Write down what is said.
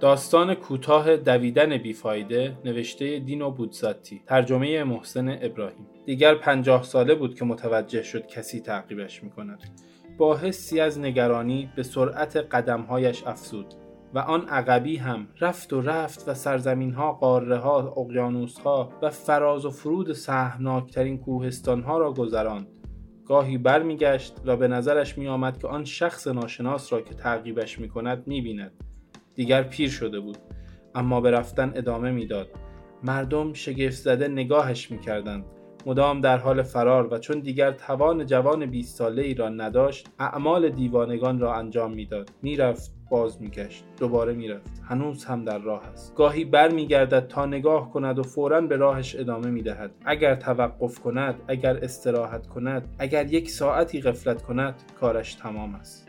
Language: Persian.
داستان کوتاه دویدن بیفایده نوشته دینو بودزاتی ترجمه محسن ابراهیم دیگر پنجاه ساله بود که متوجه شد کسی تعقیبش می کند با حسی از نگرانی به سرعت قدمهایش افزود و آن عقبی هم رفت و رفت و سرزمین ها، قاره ها، اقیانوس ها و فراز و فرود سهمناکترین کوهستان ها را گذراند. گاهی برمیگشت و به نظرش می آمد که آن شخص ناشناس را که تعقیبش می کند می بیند. دیگر پیر شده بود. اما به رفتن ادامه می‌داد. مردم شگفت زده نگاهش می کردند. مدام در حال فرار و چون دیگر توان جوان 20 ساله ای را نداشت اعمال دیوانگان را انجام می‌داد. می‌رفت باز میگشت. دوباره می‌رفت. هنوز هم در راه است. گاهی بر میگردد تا نگاه کند و فورا به راهش ادامه می‌دهد. اگر توقف کند اگر استراحت کند اگر یک ساعتی غفلت کند کارش تمام است.